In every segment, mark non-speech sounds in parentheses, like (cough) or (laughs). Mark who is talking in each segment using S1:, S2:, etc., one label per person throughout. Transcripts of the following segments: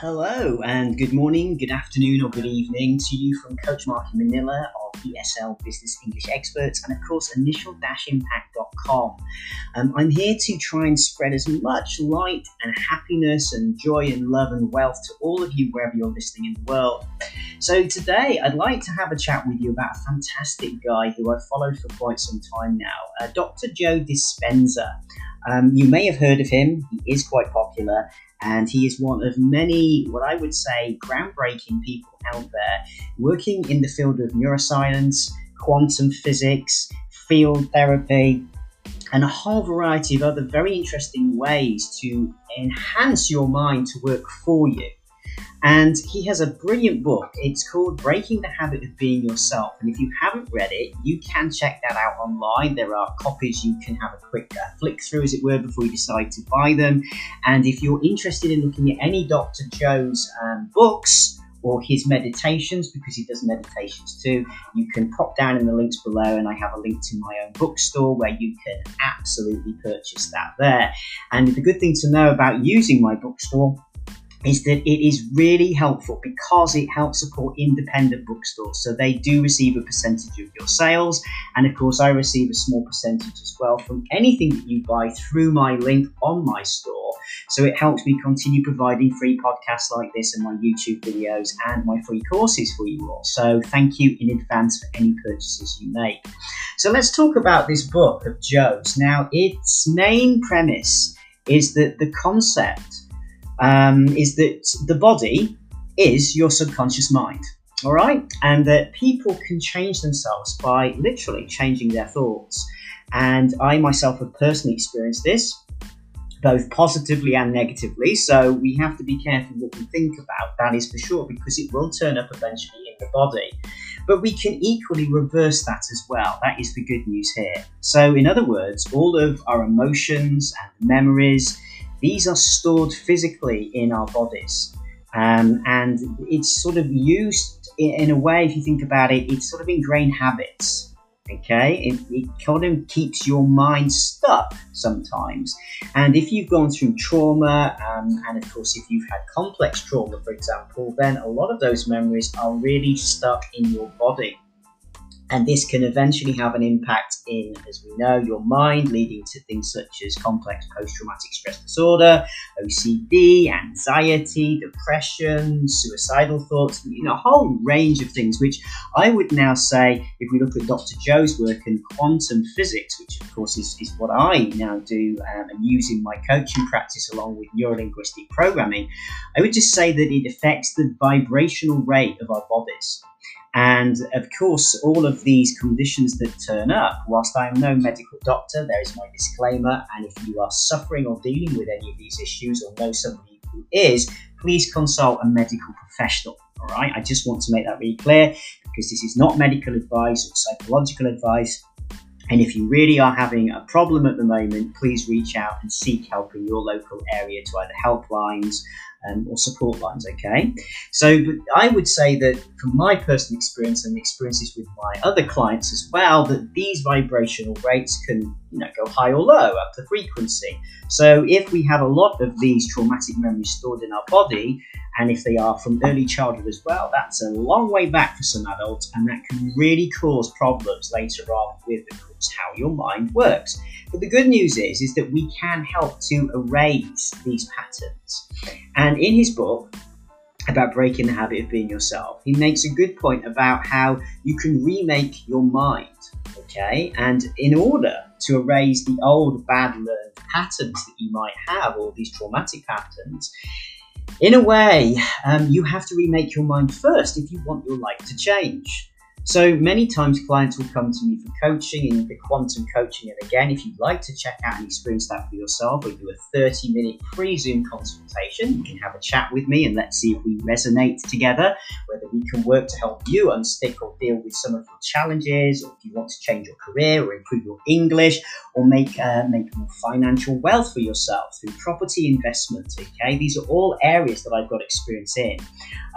S1: Hello, and good morning, good afternoon, or good evening to you from Coach Mark in Manila of ESL Business English Experts and, of course, initial-impact.com. Um, I'm here to try and spread as much light and happiness and joy and love and wealth to all of you wherever you're listening in the world. So, today I'd like to have a chat with you about a fantastic guy who I've followed for quite some time now, uh, Dr. Joe Dispenza. Um, you may have heard of him, he is quite popular and he is one of many, what I would say, groundbreaking people out there working in the field of neuroscience, quantum physics, field therapy, and a whole variety of other very interesting ways to enhance your mind to work for you. And he has a brilliant book. It's called Breaking the Habit of Being Yourself. And if you haven't read it, you can check that out online. There are copies you can have a quick uh, flick through, as it were, before you decide to buy them. And if you're interested in looking at any Dr. Joe's um, books, or his meditations because he does meditations too. You can pop down in the links below, and I have a link to my own bookstore where you can absolutely purchase that there. And the good thing to know about using my bookstore is that it is really helpful because it helps support independent bookstores. So they do receive a percentage of your sales. And of course, I receive a small percentage as well from anything that you buy through my link on my store. So it helps me continue providing free podcasts like this and my YouTube videos and my free courses for you all. So thank you in advance for any purchases you make. So let's talk about this book of Joe's. Now, its main premise is that the concept um, is that the body is your subconscious mind. All right, and that people can change themselves by literally changing their thoughts. And I myself have personally experienced this, both positively and negatively. So we have to be careful what we think about, that is for sure, because it will turn up eventually in the body. But we can equally reverse that as well. That is the good news here. So, in other words, all of our emotions and memories these are stored physically in our bodies. Um, and it's sort of used in, in, a way, if you think about it, it's sort of ingrained habits. Okay, it, it kind of keeps your mind stuck sometimes. And if you've gone through trauma, um, and of course, if you've had complex trauma, for example, then a lot of those memories are really stuck in your body. And this can eventually have an impact in, as we know, your mind, leading to things such as complex post traumatic stress disorder, OCD, anxiety, depression, suicidal thoughts, you know, a whole range of things, which I would now say, if we look at Dr. Joe's work in quantum physics, which of course is, is what I now do um, and use in my coaching practice along with neurolinguistic programming, I would just say that it affects the vibrational rate of our bodies. And of course, all of these conditions that turn up, whilst I am no medical doctor, there is my disclaimer. And if you are suffering or dealing with any of these issues or know somebody who is, please consult a medical professional. All right, I just want to make that really clear because this is not medical advice or psychological advice. And if you really are having a problem at the moment, please reach out and seek help in your local area to either helplines um, or support lines. Okay, so but I would say that from my personal experience and experiences with my other clients as well, that these vibrational rates can you know go high or low up the frequency. So if we have a lot of these traumatic memories stored in our body, and if they are from early childhood as well, that's a long way back for some adults, and that can really cause problems later on with, of course, how your mind works. But the good news is, is that we can help to erase these patterns. And in his book, about breaking the habit of being yourself, he makes a good point about how you can remake your mind. Okay, and in order to erase the old bad learned patterns that you might have, or these traumatic patterns, in a way, um, you have to remake your mind first if you want your life to change. So many times clients will come to me for coaching in the quantum coaching. And again, if you'd like to check out and experience that for yourself, we do a 30 minute free Zoom consultation. You can have a chat with me and let's see if we resonate together, whether we can work to help you unstick or deal with some of your challenges, or if you want to change your career or improve your English or make, uh, make more financial wealth for yourself through property investment. Okay, these are all areas that I've got experience in.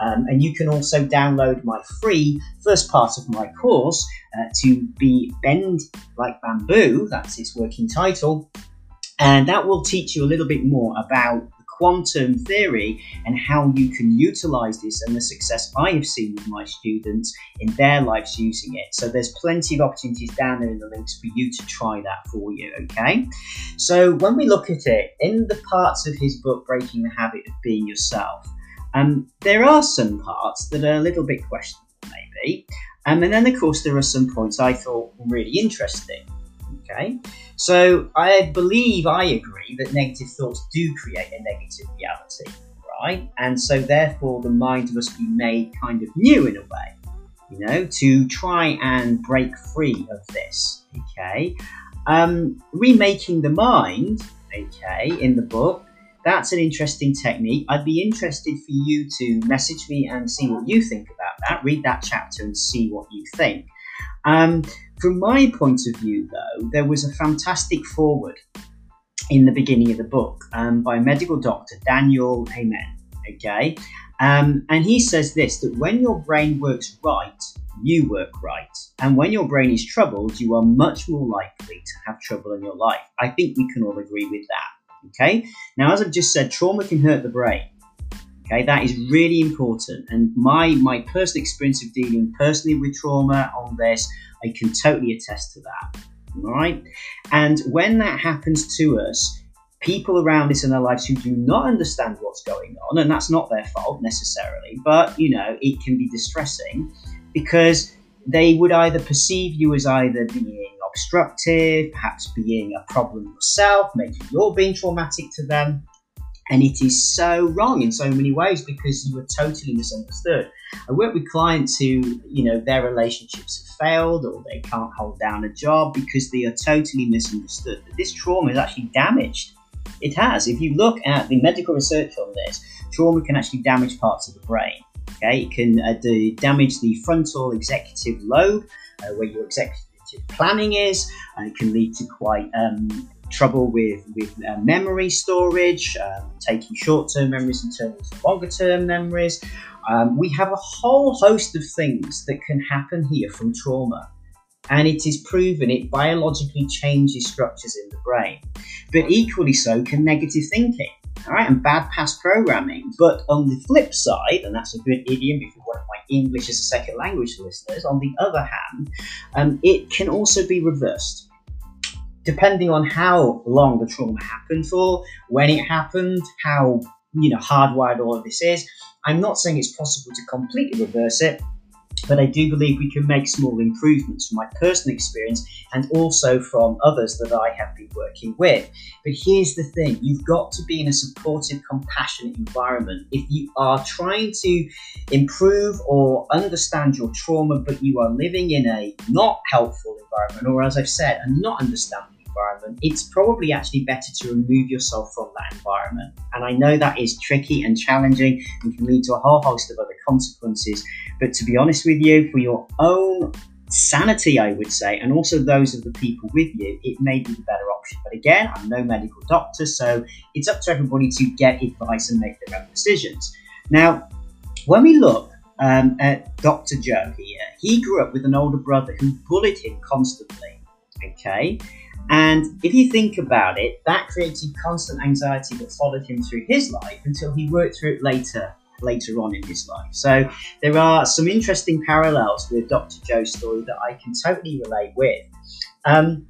S1: Um, and you can also download my free first part of my course uh, to be Bend Like Bamboo, that's its working title. And that will teach you a little bit more about quantum theory and how you can utilize this and the success I have seen with my students in their lives using it. So there's plenty of opportunities down there in the links for you to try that for you, okay? So when we look at it, in the parts of his book, Breaking the Habit of Being Yourself, um, there are some parts that are a little bit questionable, maybe. Um, and then, of course, there are some points I thought were really interesting. Okay, so I believe I agree that negative thoughts do create a negative reality, right? And so, therefore, the mind must be made kind of new in a way, you know, to try and break free of this. Okay, um, remaking the mind, okay, in the book that's an interesting technique. I'd be interested for you to message me and see what you think about that. Read that chapter and see what you think. Um, from my point of view, though, there was a fantastic foreword in the beginning of the book um, by medical doctor, Daniel Amen. Okay, um, and he says this that when your brain works right, you work right. And when your brain is troubled, you are much more likely to have trouble in your life. I think we can all agree with that. Okay. Now, as I've just said, trauma can hurt the brain. Okay, that is really important. And my my personal experience of dealing personally with trauma on this, I can totally attest to that. All right. And when that happens to us, people around us in our lives who do not understand what's going on, and that's not their fault necessarily, but you know, it can be distressing because they would either perceive you as either being obstructive, perhaps being a problem yourself, maybe you're being traumatic to them. And it is so wrong in so many ways because you are totally misunderstood. I work with clients who, you know, their relationships have failed or they can't hold down a job because they are totally misunderstood. But this trauma is actually damaged. It has. If you look at the medical research on this, trauma can actually damage parts of the brain. Okay, it can uh, do, damage the frontal executive lobe, uh, where your executive planning is. and it can lead to quite um, trouble with, with uh, memory storage, um, taking short term memories and turning into longer term memories. Um, we have a whole host of things that can happen here from trauma. And it is proven it biologically changes structures in the brain. But equally so can negative thinking all right, and bad past programming. But on the flip side, and that's a good idiom if you want my English as a second language listeners, on the other hand, um, it can also be reversed. Depending on how long the trauma happened for, when it happened, how you know hardwired all of this is. I'm not saying it's possible to completely reverse it, but I do believe we can make small improvements from my personal experience and also from others that I have been working with. But here's the thing you've got to be in a supportive, compassionate environment. If you are trying to improve or understand your trauma, but you are living in a not helpful environment, or as I've said, a not understanding environment, it's probably actually better to remove yourself from that environment. And I know that is tricky and challenging and can lead to a whole host of other consequences. But to be honest with you, for your own sanity, I would say, and also those of the people with you, it may be the better option. But again, I'm no medical doctor, so it's up to everybody to get advice and make their own decisions. Now, when we look um, at Dr. Joe here, he grew up with an older brother who bullied him constantly. Okay, and if you think about it, that created constant anxiety that followed him through his life until he worked through it later later on in his life. So there are some interesting parallels with Dr. Joe's story that I can totally relate with. Um,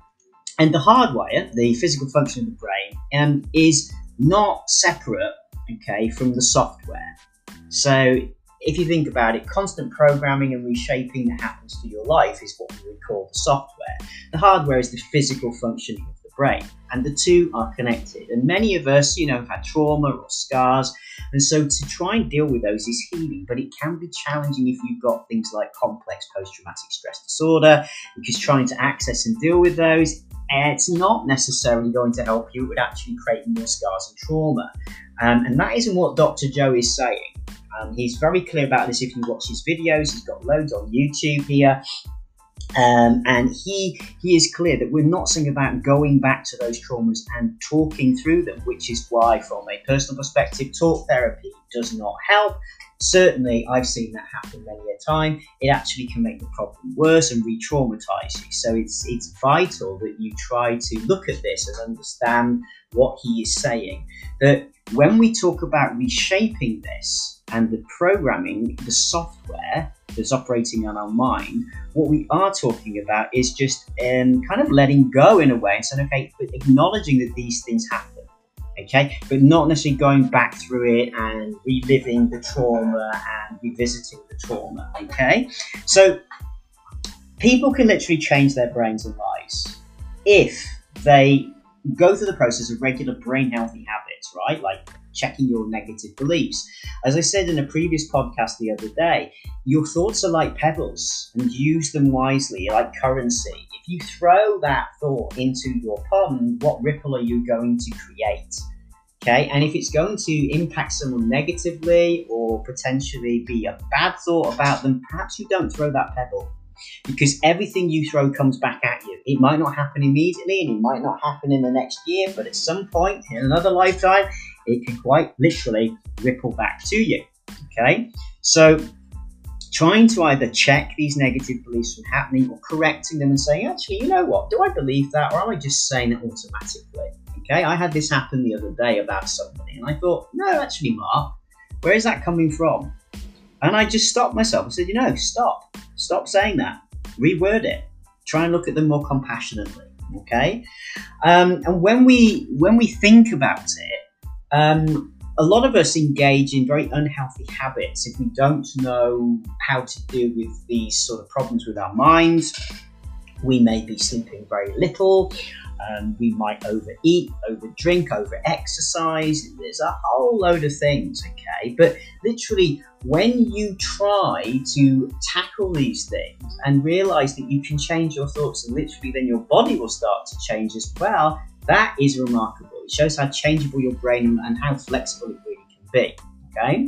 S1: and the hardwire, the physical function of the brain, um, is not separate, okay, from the software. So if you think about it, constant programming and reshaping that happens to your life is what we would call the software. The hardware is the physical functioning of the brain, and the two are connected. And many of us, you know, have had trauma or scars, and so to try and deal with those is healing, but it can be challenging if you've got things like complex post traumatic stress disorder, because trying to access and deal with those it's not necessarily going to help you. It would actually create more scars and trauma. Um, and that isn't what Dr. Joe is saying. Um, he's very clear about this if you watch his videos. He's got loads on YouTube here. Um, and he he is clear that we're not saying about going back to those traumas and talking through them, which is why, from a personal perspective, talk therapy does not help. certainly I've seen that happen many a time. It actually can make the problem worse and re-traumatize you. So it's it's vital that you try to look at this and understand what he is saying. That when we talk about reshaping this and the programming, the software that's operating on our mind, what we are talking about is just um, kind of letting go in a way and saying, okay, but acknowledging that these things happen. Okay, but not necessarily going back through it and reliving the trauma and revisiting the trauma. Okay, so people can literally change their brains and lives if they go through the process of regular brain healthy habits, right? Like checking your negative beliefs. As I said in a previous podcast the other day, your thoughts are like pebbles and use them wisely, like currency. If you throw that thought into your pond, what ripple are you going to create? Okay, and if it's going to impact someone negatively or potentially be a bad thought about them, perhaps you don't throw that pebble because everything you throw comes back at you. It might not happen immediately and it might not happen in the next year, but at some point in another lifetime, it can quite literally ripple back to you. Okay, so trying to either check these negative beliefs from happening or correcting them and saying, actually, you know what, do I believe that or am I just saying it automatically? Okay, I had this happen the other day about somebody and I thought, no, actually, Mark, where is that coming from? And I just stopped myself. I said, you know, stop, stop saying that, reword it, try and look at them more compassionately. Okay, um, and when we when we think about it, um, a lot of us engage in very unhealthy habits if we don't know how to deal with these sort of problems with our minds. We may be sleeping very little. Um, we might overeat, overdrink, overexercise. There's a whole load of things, okay? But literally, when you try to tackle these things and realize that you can change your thoughts, and literally then your body will start to change as well, that is remarkable. Shows how changeable your brain and how flexible it really can be. Okay.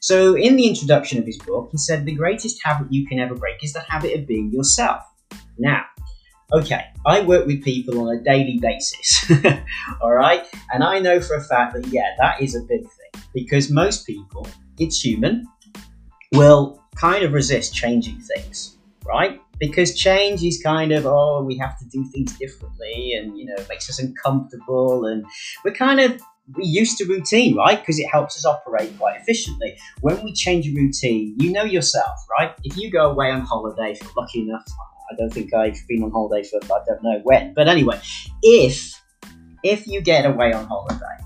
S1: So, in the introduction of his book, he said the greatest habit you can ever break is the habit of being yourself. Now, okay, I work with people on a daily basis, (laughs) all right, and I know for a fact that yeah, that is a big thing because most people, it's human, will kind of resist changing things, right? Because change is kind of oh we have to do things differently and you know it makes us uncomfortable and we're kind of we used to routine right? Because it helps us operate quite efficiently. When we change a routine you know yourself right? If you go away on holiday if you're lucky enough i don't think i've been on holiday for i don't know when but anyway if if you get away on holiday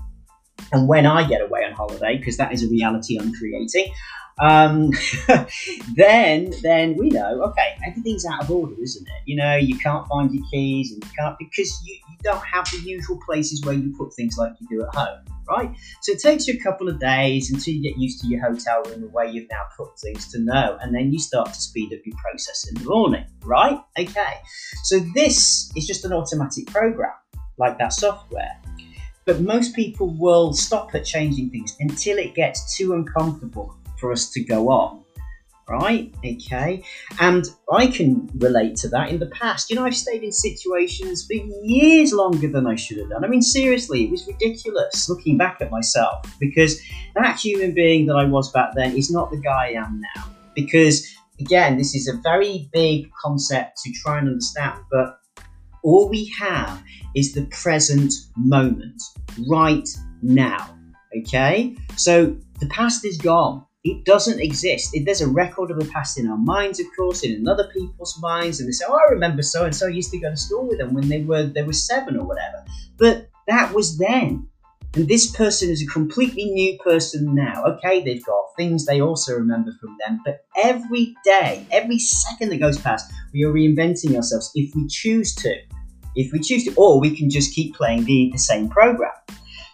S1: and when i get away on holiday because that is a reality i'm creating um, (laughs) then then we know okay everything's out of order isn't it? You know you can't find your keys and you can't because you, you don't have the usual places where you put things like you do at home right? So it takes you a couple of days until you get used to your hotel room the way you've now put things to know and then you start to speed up your process in the morning right? Okay. So this is just an automatic program like that software. But most people will stop at changing things until it gets too uncomfortable for us to go on right? Okay. And I can relate to that in the past. You know, I've stayed in situations for years longer than I should have done. I mean, seriously, it was ridiculous looking back at myself because that human being that I was back then is not the guy I am now. Because, again, this is a very big concept to try and understand, but all we have is the present moment, right now. Okay? So the past is gone it doesn't exist. There's a record of the past in our minds, of course, in other people's minds, and they say, "Oh, I remember so and so used to go to school with them when they were they were seven or whatever." But that was then, and this person is a completely new person now. Okay, they've got things they also remember from them, but every day, every second that goes past, we are reinventing ourselves if we choose to. If we choose to, or we can just keep playing the, the same program.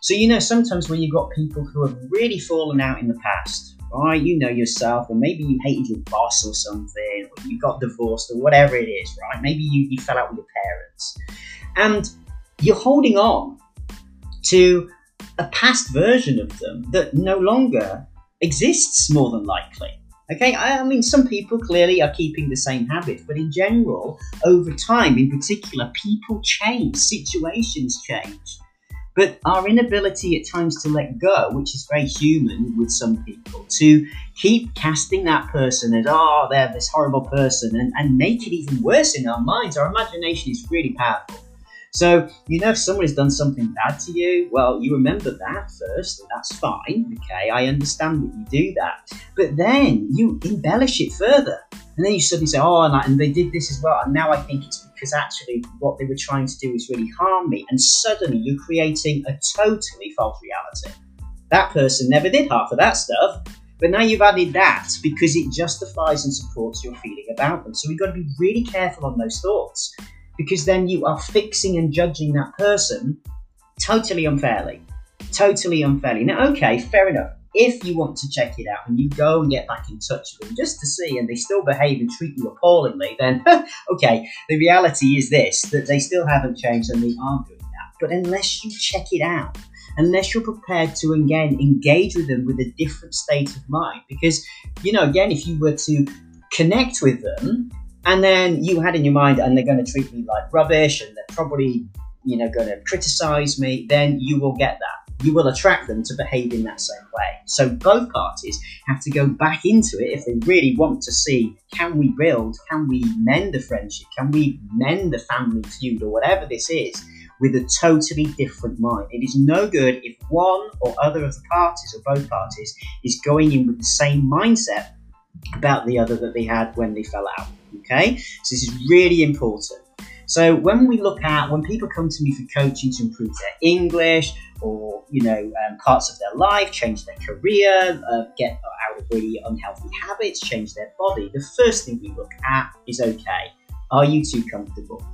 S1: So, you know, sometimes when you've got people who have really fallen out in the past, right? You know yourself, or maybe you hated your boss or something, or you got divorced, or whatever it is, right? Maybe you, you fell out with your parents. And you're holding on to a past version of them that no longer exists, more than likely. Okay, I, I mean, some people clearly are keeping the same habits, but in general, over time, in particular, people change, situations change. But our inability at times to let go, which is very human with some people, to keep casting that person as, oh, they're this horrible person, and, and make it even worse in our minds. Our imagination is really powerful. So, you know, if someone has done something bad to you, well, you remember that first, and that's fine. Okay, I understand that you do that. But then you embellish it further. And then you suddenly say, oh, and, I, and they did this as well. And now I think it's because actually what they were trying to do is really harm me. And suddenly you're creating a totally false reality. That person never did half of that stuff. But now you've added that because it justifies and supports your feeling about them. So we've got to be really careful on those thoughts because then you are fixing and judging that person totally unfairly. Totally unfairly. Now, okay, fair enough. If you want to check it out and you go and get back in touch with them just to see and they still behave and treat you appallingly, then (laughs) okay, the reality is this that they still haven't changed and they aren't doing that. But unless you check it out, unless you're prepared to again engage with them with a different state of mind, because you know, again, if you were to connect with them and then you had in your mind, and they're going to treat me like rubbish, and they're probably, you know, going to criticize me, then you will get that. You will attract them to behave in that same way. So both parties have to go back into it if they really want to see can we build, can we mend a friendship, can we mend a family feud, or whatever this is, with a totally different mind. It is no good if one or other of the parties or both parties is going in with the same mindset about the other that they had when they fell out. Okay, so this is really important. So when we look at when people come to me for coaching to improve their English or you know um, parts of their life, change their career, uh, get out of really unhealthy habits, change their body, the first thing we look at is okay, are you too comfortable?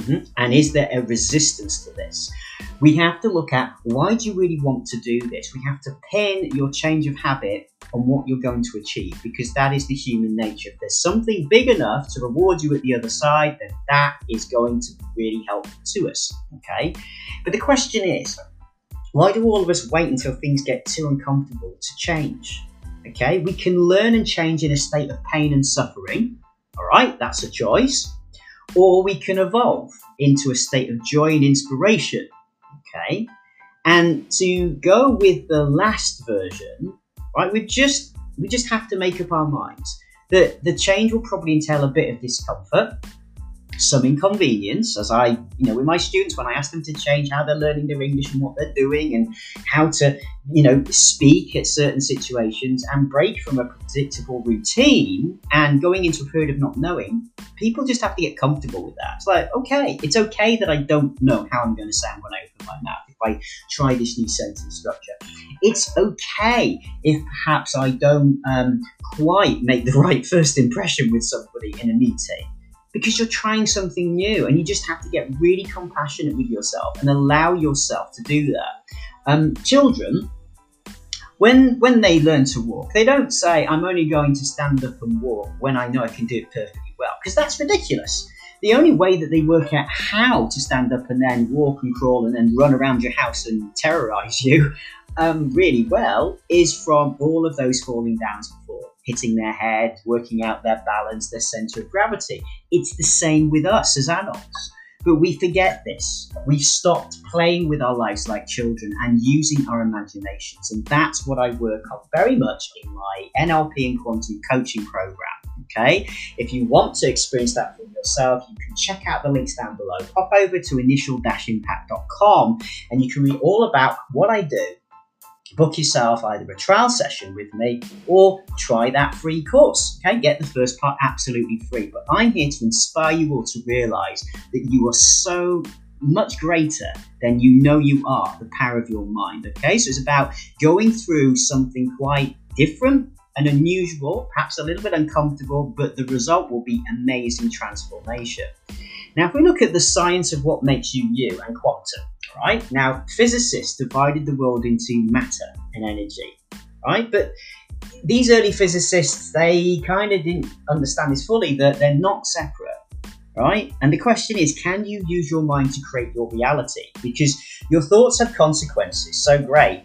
S1: Mm-hmm. And is there a resistance to this? We have to look at why do you really want to do this? We have to pin your change of habit on what you're going to achieve because that is the human nature. If there's something big enough to reward you at the other side, then that is going to really help to us. Okay? But the question is, why do all of us wait until things get too uncomfortable to change? Okay, we can learn and change in a state of pain and suffering. All right, that's a choice or we can evolve into a state of joy and inspiration. Okay, and to go with the last version, right? We just we just have to make up our minds that the change will probably entail a bit of discomfort some inconvenience as I, you know, with my students when I ask them to change how they're learning their English and what they're doing and how to, you know, speak at certain situations and break from a predictable routine and going into a period of not knowing, people just have to get comfortable with that. It's like, okay, it's okay that I don't know how I'm going to sound when I open my mouth if I try this new sentence structure. It's okay if perhaps I don't um, quite make the (laughs) right first impression with somebody in a meeting because you're trying something new and you just have to get really compassionate with yourself and allow yourself to do that. Um, children, when when they learn to walk, they don't say, "I'm only going to stand up and walk when I know I can do it perfectly well," because that's ridiculous. The only way that they work out how to stand up and then walk and crawl and then run around your house and terrorize you (laughs) um, really well is from all of those falling downs hitting their head, working out their balance, their center of gravity. It's the same with us as adults. But we forget this. We've stopped playing with our lives like children and using our imaginations. And that's what I work on very much in my NLP and quantum coaching program. Okay. If you want to experience that for yourself, you can check out the links down below. Pop over to initial-impact.com and you can read all about what I do book yourself either a trial session with me or try that free course. Okay, get the first part absolutely free. But I'm here to inspire you all to realize that you are so much greater than you know you are, the power of your mind. Okay, so it's about going through something quite different and unusual, perhaps a little bit uncomfortable, but the result will be amazing transformation. Now, if we look at the science of what makes you you and quantum, right? Now, physicists divided the world into matter and energy, right? But these early physicists, they kind of didn't understand this fully that they're not separate, right? And the question is, can you use your mind to create your reality? Because your thoughts have consequences so great,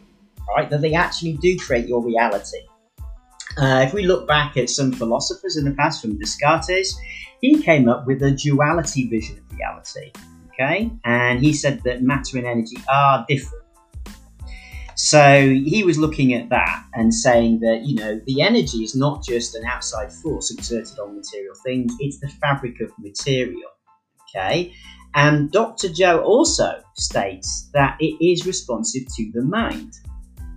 S1: right, that they actually do create your reality. Uh, if we look back at some philosophers in the past, from Descartes, he came up with a duality vision of reality. Okay, and he said that matter and energy are different. So he was looking at that and saying that, you know, the energy is not just an outside force exerted on material things, it's the fabric of material. Okay. And Dr. Joe also states that it is responsive to the mind.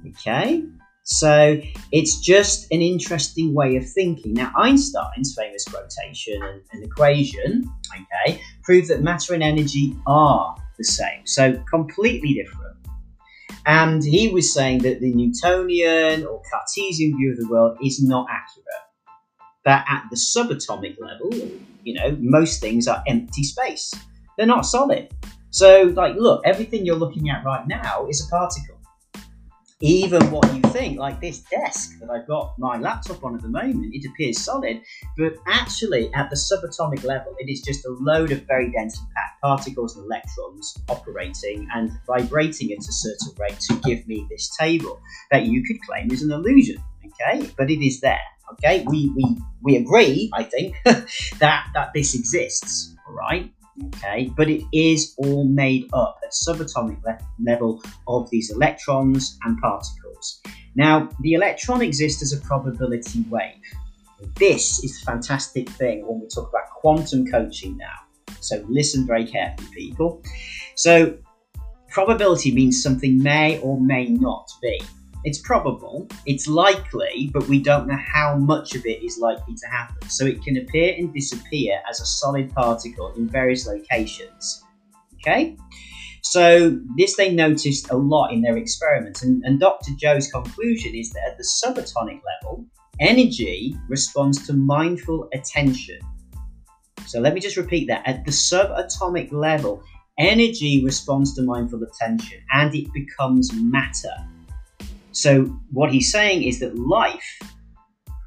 S1: Okay. So it's just an interesting way of thinking. Now, Einstein's famous quotation and, and equation, okay, proved that matter and energy are the same. So completely different. And he was saying that the Newtonian or Cartesian view of the world is not accurate. That at the subatomic level, you know, most things are empty space. They're not solid. So, like, look, everything you're looking at right now is a particle even what you think, like this desk that I've got my laptop on at the moment, it appears solid, but actually at the subatomic level, it is just a load of very densely packed particles and electrons operating and vibrating at a certain rate to give me this table that you could claim is an illusion. Okay, but it is there. Okay, we we we agree, I think, (laughs) that that this exists. All right okay? But it is all made up at subatomic le- level of these electrons and particles. Now, the electron exists as a probability wave. This is a fantastic thing when we talk about quantum coaching now. So listen very carefully, people. So probability means something may or may not be. It's probable, it's likely, but we don't know how much of it is likely to happen. So it can appear and disappear as a solid particle in various locations. Okay? So this they noticed a lot in their experiments, and, and Dr. Joe's conclusion is that at the subatomic level, energy responds to mindful attention. So let me just repeat that. At the subatomic level, energy responds to mindful attention and it becomes matter. So, what he's saying is that life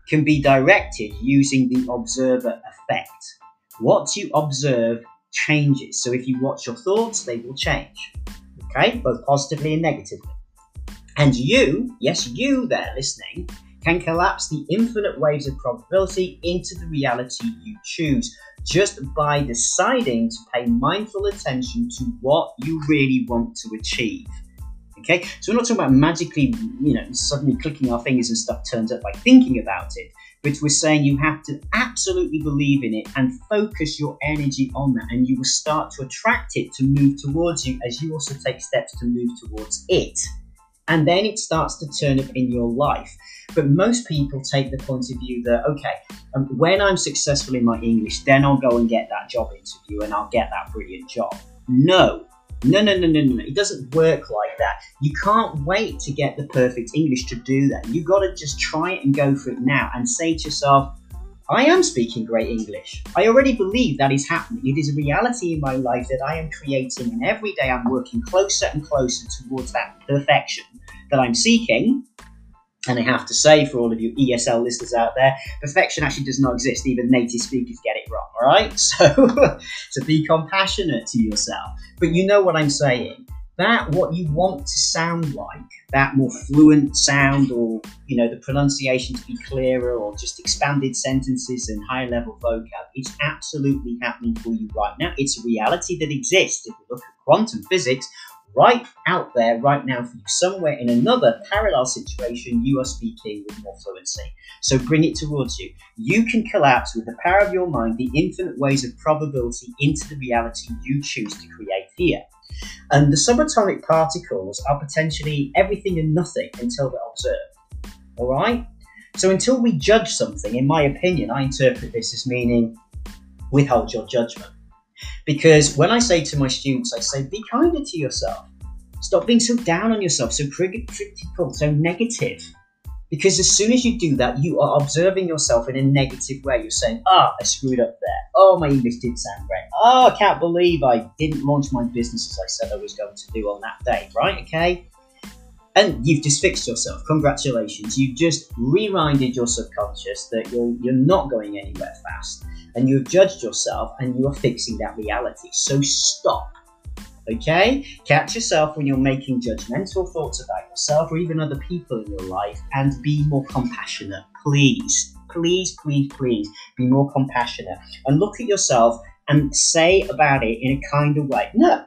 S1: can be directed using the observer effect. What you observe changes. So, if you watch your thoughts, they will change. Okay, both positively and negatively. And you, yes, you there listening, can collapse the infinite waves of probability into the reality you choose just by deciding to pay mindful attention to what you really want to achieve. Okay, so we're not talking about magically, you know, suddenly clicking our fingers and stuff turns up by thinking about it, but we're saying you have to absolutely believe in it and focus your energy on that, and you will start to attract it to move towards you as you also take steps to move towards it. And then it starts to turn up in your life. But most people take the point of view that, okay, um, when I'm successful in my English, then I'll go and get that job interview and I'll get that brilliant job. No, no, no, no, no, no. It doesn't work like that. You can't wait to get the perfect English to do that. You got to just try it and go for it now and say to yourself, I am speaking great English. I already believe that is happening. It is a reality in my life that I am creating, and every day I'm working closer and closer towards that perfection that I'm seeking. And I have to say, for all of you ESL listeners out there, perfection actually does not exist. Even native speakers get it wrong, all right? (laughs) So, to be compassionate to yourself. But you know what I'm saying. That what you want to sound like, that more fluent sound, or you know, the pronunciation to be clearer, or just expanded sentences and higher level vocab, it's absolutely happening for you right now. It's a reality that exists. If we look at quantum physics, right out there right now for you. Somewhere in another parallel situation, you are speaking with more fluency. So bring it towards you. You can collapse with the power of your mind the infinite ways of probability into the reality you choose to create here. And the subatomic particles are potentially everything and nothing until they're observed. All right? So until we judge something, in my opinion, I interpret this as meaning withhold your judgment. Because when I say to my students, I say, be kinder to yourself. Stop being so down on yourself, so critical, so negative. Because as soon as you do that, you are observing yourself in a negative way. You're saying, ah, oh, I screwed up there. Oh, my English did sound great. Oh, I can't believe I didn't launch my business as I said I was going to do on that day, right? Okay? And you've just fixed yourself. Congratulations. You've just reminded your subconscious that you're, you're not going anywhere fast and you've judged yourself and you are fixing that reality. So stop. Okay? Catch yourself when you're making judgmental thoughts about yourself or even other people in your life and be more compassionate. Please, please, please, please be more compassionate and look at yourself and say about it in a kind of way. No,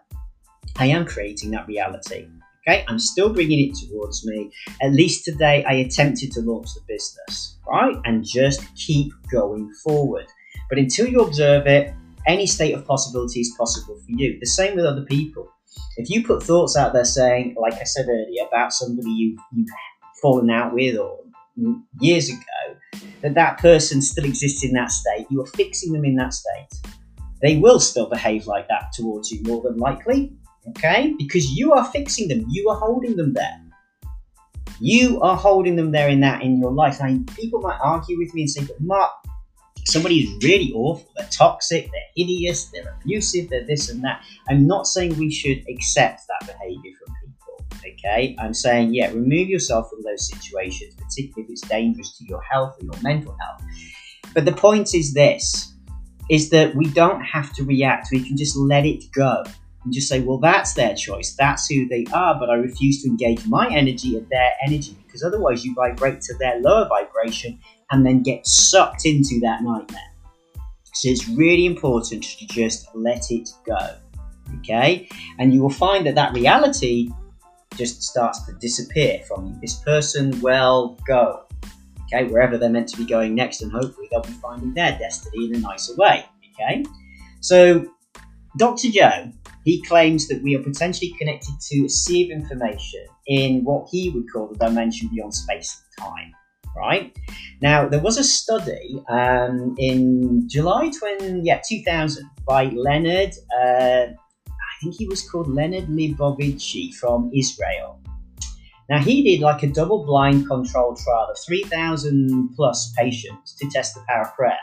S1: I am creating that reality. Okay, I'm still bringing it towards me. At least today, I attempted to launch the business, right? And just keep going forward. But until you observe it, any state of possibility is possible for you. The same with other people. If you put thoughts out there saying, like I said earlier, about somebody you've, you've fallen out with or years ago, that that person still exists in that state, you are fixing them in that state. They will still behave like that towards you more than likely, okay? Because you are fixing them, you are holding them there. You are holding them there in that in your life. And people might argue with me and say, but Mark, somebody is really awful, they're toxic, they're hideous, they're abusive, they're this and that. I'm not saying we should accept that behavior from people, okay? I'm saying, yeah, remove yourself from those situations, particularly if it's dangerous to your health or your mental health. But the point is this is that we don't have to react, we can just let it go and just say, well, that's their choice, that's who they are, but I refuse to engage my energy at their energy because otherwise you vibrate to their lower vibration and then get sucked into that nightmare. So it's really important to just let it go. Okay? And you will find that that reality just starts to disappear from you. This person will go. Okay, wherever they're meant to be going next, and hopefully they'll be finding their destiny in a nicer way. Okay, so Dr. Joe, he claims that we are potentially connected to a sea of information in what he would call the dimension beyond space and time right? Now, there was a study um, in July 20, yeah, 2000 by Leonard, uh, I think he was called Leonard Leibovici from Israel. Now, he did like a double blind controlled trial of 3,000 plus patients to test the power of prayer.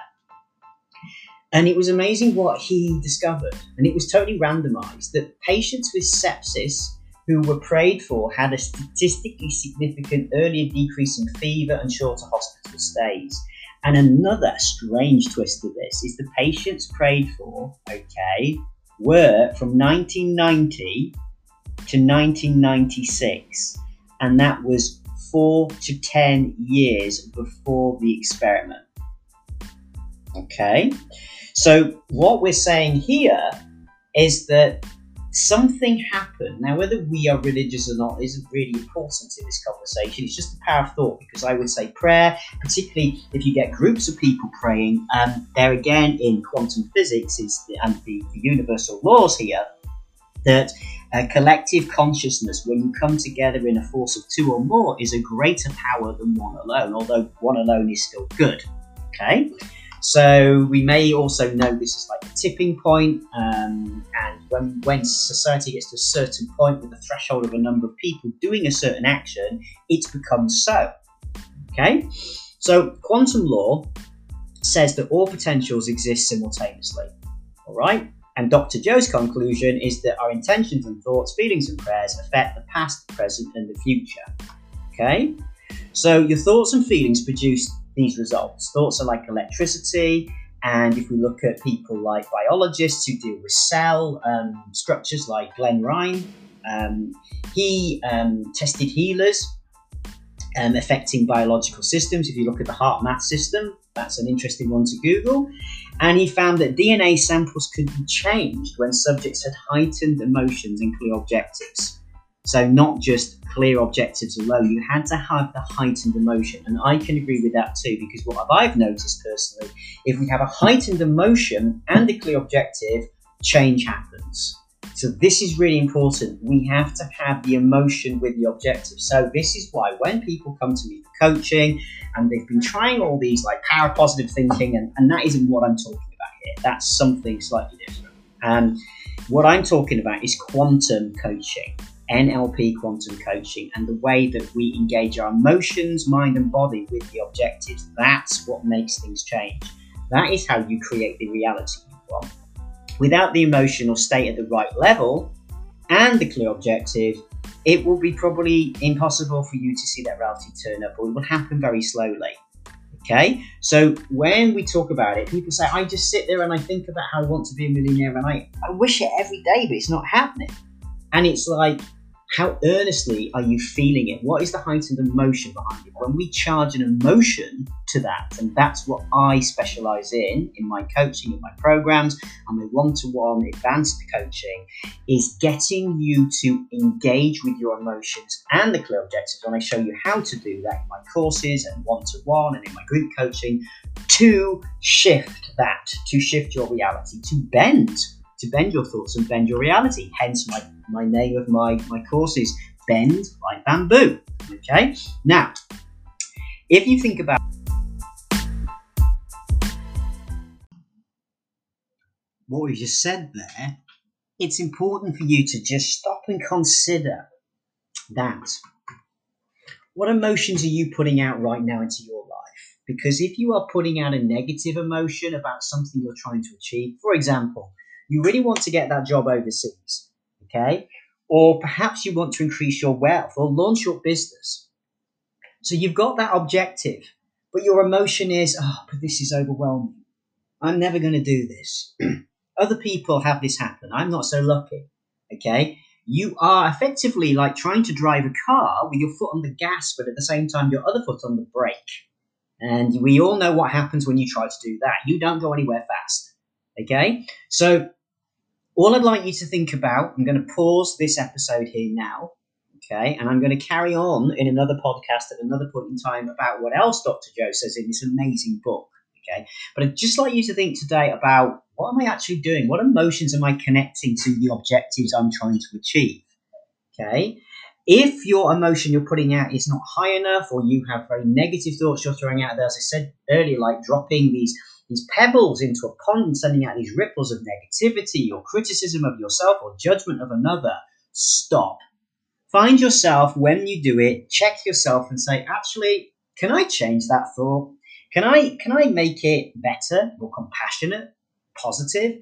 S1: And it was amazing what he discovered. And it was totally randomized that patients with sepsis who were prayed for had a statistically significant earlier decrease in fever and shorter hospital stays. And another strange twist to this is the patients prayed for, okay, were from 1990 to 1996. And that was four to 10 years before the experiment. Okay, so what we're saying here is that something happened. Now, whether we are religious or not isn't really important in this conversation. It's just the power of thought because I would say prayer, particularly if you get groups of people praying, um, there again in quantum physics is the, and the, the universal laws here that collective consciousness, when you come together in a force of two or more, is a greater power than one alone, although one alone is still good. Okay? So we may also know this is like a tipping point, um, and when when society gets to a certain point with a threshold of a number of people doing a certain action, it becomes so. Okay, so quantum law says that all potentials exist simultaneously. All right. And Dr. Joe's conclusion is that our intentions and thoughts, feelings and prayers affect the past, the present, and the future. Okay? So your thoughts and feelings produce these results. Thoughts are like electricity, and if we look at people like biologists who deal with cell um, structures, like Glen Rein, um, he um, tested healers um, affecting biological systems. If you look at the HeartMath system, that's an interesting one to Google. And he found that DNA samples could be changed when subjects had heightened emotions and clear objectives. So, not just clear objectives alone, you had to have the heightened emotion. And I can agree with that too, because what I've noticed personally, if we have a heightened emotion and a clear objective, change happens. So, this is really important. We have to have the emotion with the objective. So, this is why when people come to me for coaching and they've been trying all these like power positive thinking, and, and that isn't what I'm talking about here, that's something slightly different. And what I'm talking about is quantum coaching. NLP quantum coaching and the way that we engage our emotions, mind, and body with the objectives. That's what makes things change. That is how you create the reality you want. Without the emotional state at the right level and the clear objective, it will be probably impossible for you to see that reality turn up, or it will happen very slowly. Okay, so when we talk about it, people say, I just sit there and I think about how I want to be a millionaire and I, I wish it every day, but it's not happening. And it's like, how earnestly are you feeling it? What is the heightened emotion behind it? When we charge an emotion to that, and that's what I specialize in in my coaching, in my programs, and my one to one advanced coaching, is getting you to engage with your emotions and the clear objectives. And I show you how to do that in my courses and one to one and in my group coaching to shift that, to shift your reality, to bend to bend your thoughts and bend your reality. Hence my, my name of my, my course is Bend Like Bamboo. Okay? Now, if you think about what we just said there, it's important for you to just stop and consider that. What emotions are you putting out right now into your life? Because if you are putting out a negative emotion about something you're trying to achieve, for example, you really want to get that job overseas, okay? Or perhaps you want to increase your wealth or launch your business. So you've got that objective, but your emotion is, oh, but this is overwhelming. I'm never going to do this. (clears throat) Other people have this happen. I'm not so lucky, okay? You are effectively like trying to drive a car with your foot on the gas, but at the same time, your other foot on the brake. And we all know what happens when you try to do that. You don't go anywhere fast. Okay? So all I'd like you to think about, I'm going to pause this episode here now, okay, and I'm going to carry on in another podcast at another point in time about what else Dr. Joe says in this amazing book, okay. But I'd just like you to think today about what am I actually doing? What emotions am I connecting to the objectives I'm trying to achieve, okay. If your emotion you're putting out is not high enough, or you have very negative thoughts you're throwing out there, as I said earlier, like dropping these these pebbles into a pond sending out these ripples of negativity or criticism of yourself or judgment of another, stop. Find yourself when you do it, check yourself and say, actually, can I change that thought? Can I can I make it better, more compassionate, positive?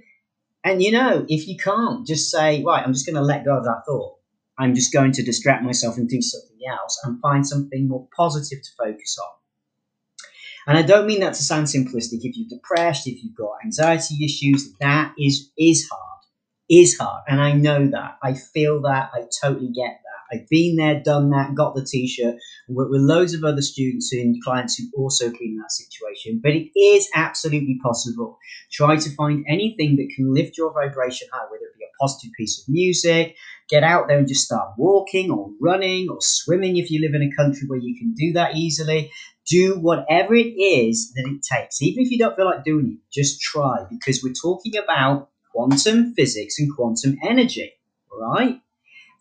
S1: And you know, if you can't, just say, right, I'm just going to let go of that thought. I'm just going to distract myself and do something else and find something more positive to focus on. And I don't mean that to sound simplistic. If you're depressed, if you've got anxiety issues, that is is hard, is hard, and I know that. I feel that. I totally get that. I've been there, done that, got the t-shirt, worked with loads of other students and clients who've also been in that situation. But it is absolutely possible. Try to find anything that can lift your vibration high, whether it be a positive piece of music, get out there and just start walking or running or swimming if you live in a country where you can do that easily do whatever it is that it takes. Even if you don't feel like doing it, just try because we're talking about quantum physics and quantum energy, right?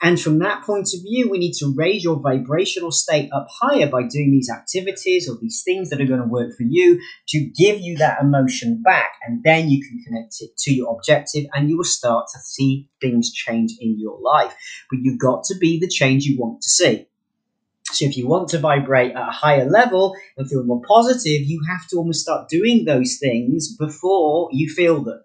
S1: And from that point of view, we need to raise your vibrational state up higher by doing these activities or these things that are going to work for you to give you that emotion back. And then you can connect it to your objective and you will start to see things change in your life. But you've got to be the change you want to see. So if you want to vibrate at a higher level and feel more positive, you have to almost start doing those things before you feel them.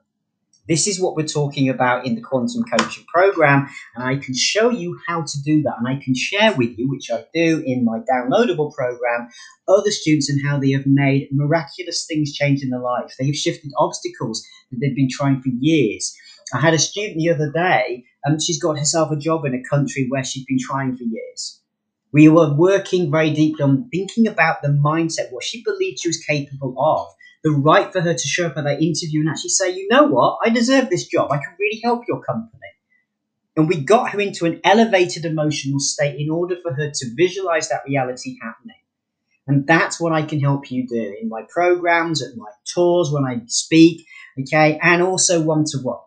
S1: This is what we're talking about in the quantum coaching program, and I can show you how to do that. And I can share with you, which I do in my downloadable program, other students and how they have made miraculous things change in their life. They have shifted obstacles that they've been trying for years. I had a student the other day, and she's got herself a job in a country where she's been trying for years we were working very deeply on thinking about the mindset, what she believed she was capable of, the right for her to show up at that interview and actually say, you know what, I deserve this job. I can really help your company. And we got her into an elevated emotional state in order for her to visualize that reality happening. And that's what I can help you do in my programs, at my tours, when I speak, okay, and also one to one.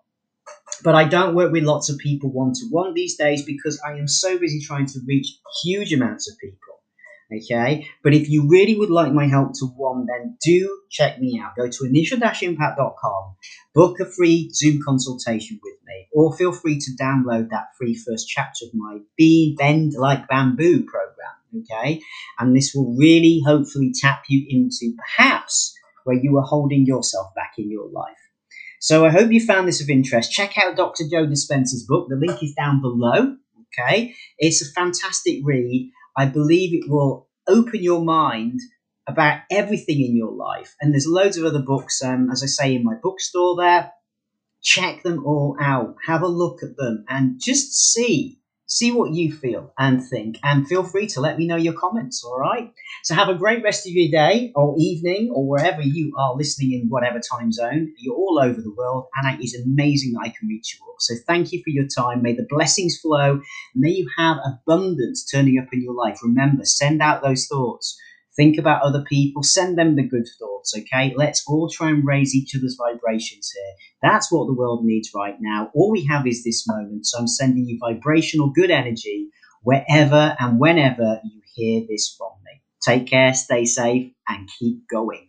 S1: But I don't work with lots of people one to one these days because I am so busy trying to reach huge amounts of people. Okay, but if you really would like my help to one, then do check me out. Go to initial-impact.com, book a free Zoom consultation with me, or feel free to download that free first chapter of my Be Bend Like Bamboo program. Okay, and this will really hopefully tap you into perhaps where you are holding yourself back in your life. So I hope you found this of interest. Check out Dr. Joe Dispenza's book. The link is down below. Okay, it's a fantastic read. I believe it will open your mind about everything in your life. And there's loads of other books, um, as I say, in my bookstore there. Check them all out. Have a look at them and just see see what you feel and think, and feel free to let me know your comments. All right. So have a great rest of your day or evening or wherever you are listening in whatever time zone. You're all over the world, and it is amazing that I can reach you all. So thank you for your time. May the blessings flow. May you have abundance turning up in your life. Remember, send out those thoughts. Think about other people, send them the good thoughts, okay? Let's all try and raise each other's vibrations here. That's what the world needs right now. All we have is this moment, so I'm sending you vibrational good energy wherever and whenever you hear this from me. Take care, stay safe, and keep going.